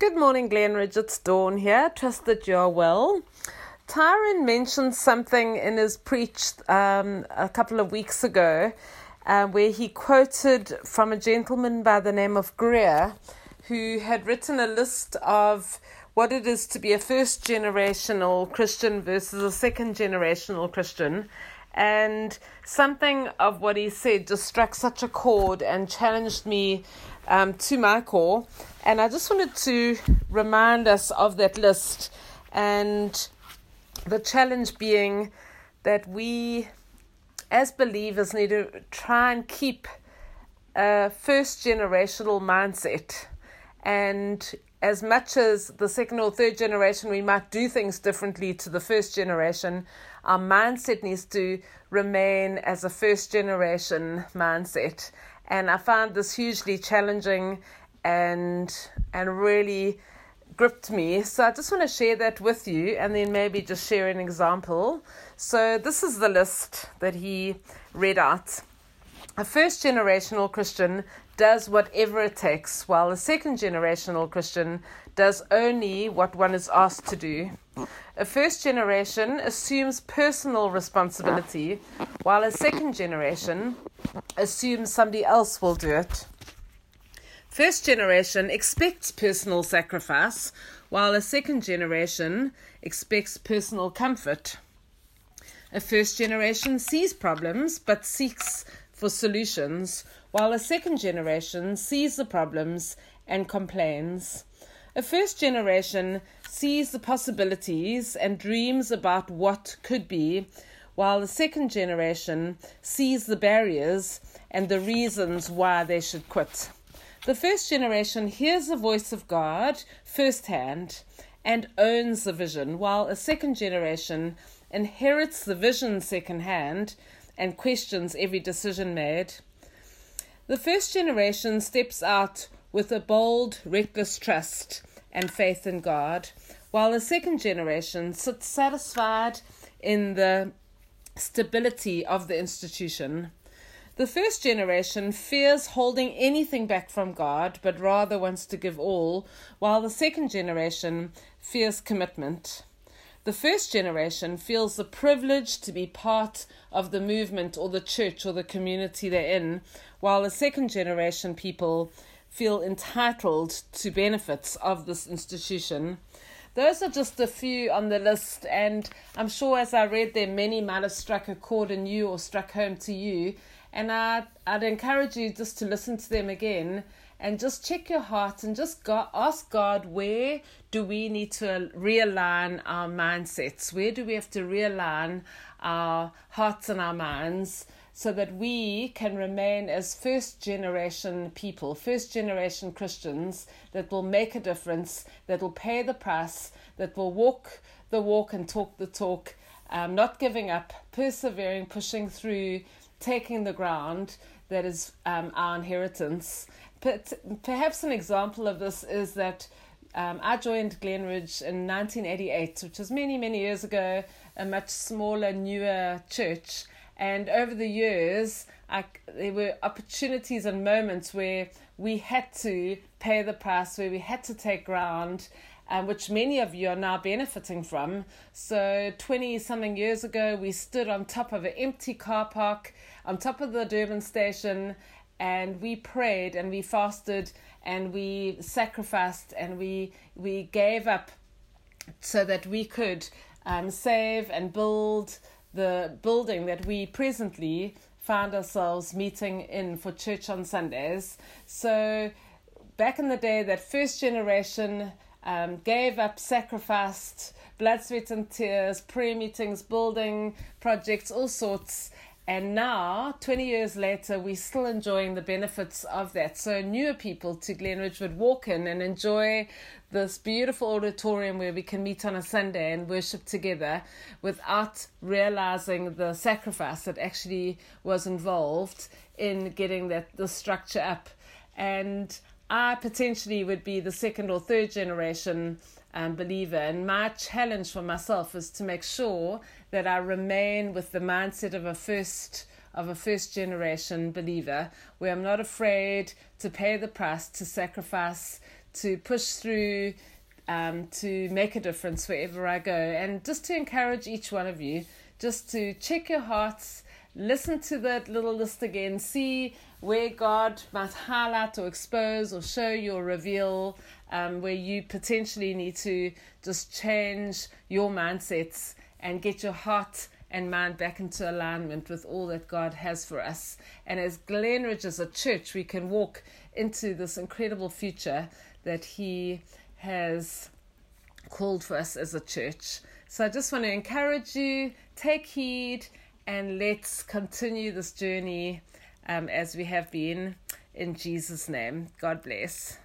Good morning, Glenridge. It's Dawn here. Trust that you are well. Tyrone mentioned something in his preach um, a couple of weeks ago uh, where he quoted from a gentleman by the name of Greer who had written a list of what it is to be a first generational Christian versus a second generational Christian. And something of what he said just struck such a chord and challenged me um, to my core. And I just wanted to remind us of that list and the challenge being that we, as believers, need to try and keep a first generational mindset. And as much as the second or third generation, we might do things differently to the first generation, our mindset needs to remain as a first generation mindset and I found this hugely challenging and and really gripped me. So I just want to share that with you and then maybe just share an example. So this is the list that he read out. A first generational Christian does whatever it takes, while a second generational Christian does only what one is asked to do. A first generation assumes personal responsibility, while a second generation assumes somebody else will do it. First generation expects personal sacrifice, while a second generation expects personal comfort. A first generation sees problems but seeks for solutions, while a second generation sees the problems and complains. A first generation sees the possibilities and dreams about what could be, while the second generation sees the barriers and the reasons why they should quit. The first generation hears the voice of God firsthand and owns the vision, while a second generation inherits the vision secondhand and questions every decision made. The first generation steps out with a bold, reckless trust and faith in God, while the second generation sits satisfied in the stability of the institution. The first generation fears holding anything back from God, but rather wants to give all, while the second generation fears commitment. The first generation feels the privilege to be part of the movement or the church or the community they're in, while the second generation people feel entitled to benefits of this institution. Those are just a few on the list, and I'm sure as I read them, many might have struck a chord in you or struck home to you. And I'd, I'd encourage you just to listen to them again and just check your heart and just go, ask God where do we need to realign our mindsets? Where do we have to realign our hearts and our minds? so that we can remain as first generation people, first generation Christians that will make a difference, that will pay the price, that will walk the walk and talk the talk, um, not giving up, persevering, pushing through, taking the ground that is um, our inheritance. But perhaps an example of this is that um, I joined Glenridge in 1988, which was many, many years ago, a much smaller, newer church. And over the years, I, there were opportunities and moments where we had to pay the price, where we had to take ground, um, which many of you are now benefiting from. So, 20 something years ago, we stood on top of an empty car park, on top of the Durban station, and we prayed and we fasted and we sacrificed and we, we gave up so that we could um, save and build the building that we presently found ourselves meeting in for church on Sundays. So, back in the day, that first generation um, gave up, sacrificed, blood, sweat, and tears, prayer meetings, building projects, all sorts, and now, 20 years later, we're still enjoying the benefits of that. So, newer people to Glenridge would walk in and enjoy this beautiful auditorium where we can meet on a Sunday and worship together without realizing the sacrifice that actually was involved in getting that the structure up. And I potentially would be the second or third generation um, believer. And my challenge for myself is to make sure that I remain with the mindset of a first of a first generation believer, where I'm not afraid to pay the price, to sacrifice, to push through, um, to make a difference wherever I go. And just to encourage each one of you, just to check your hearts, listen to that little list again, see where God might highlight or expose or show you or reveal um, where you potentially need to just change your mindsets and get your heart and mind back into alignment with all that God has for us. And as Glenridge as a church, we can walk into this incredible future that He has called for us as a church. So I just want to encourage you, take heed, and let's continue this journey um, as we have been in Jesus' name. God bless.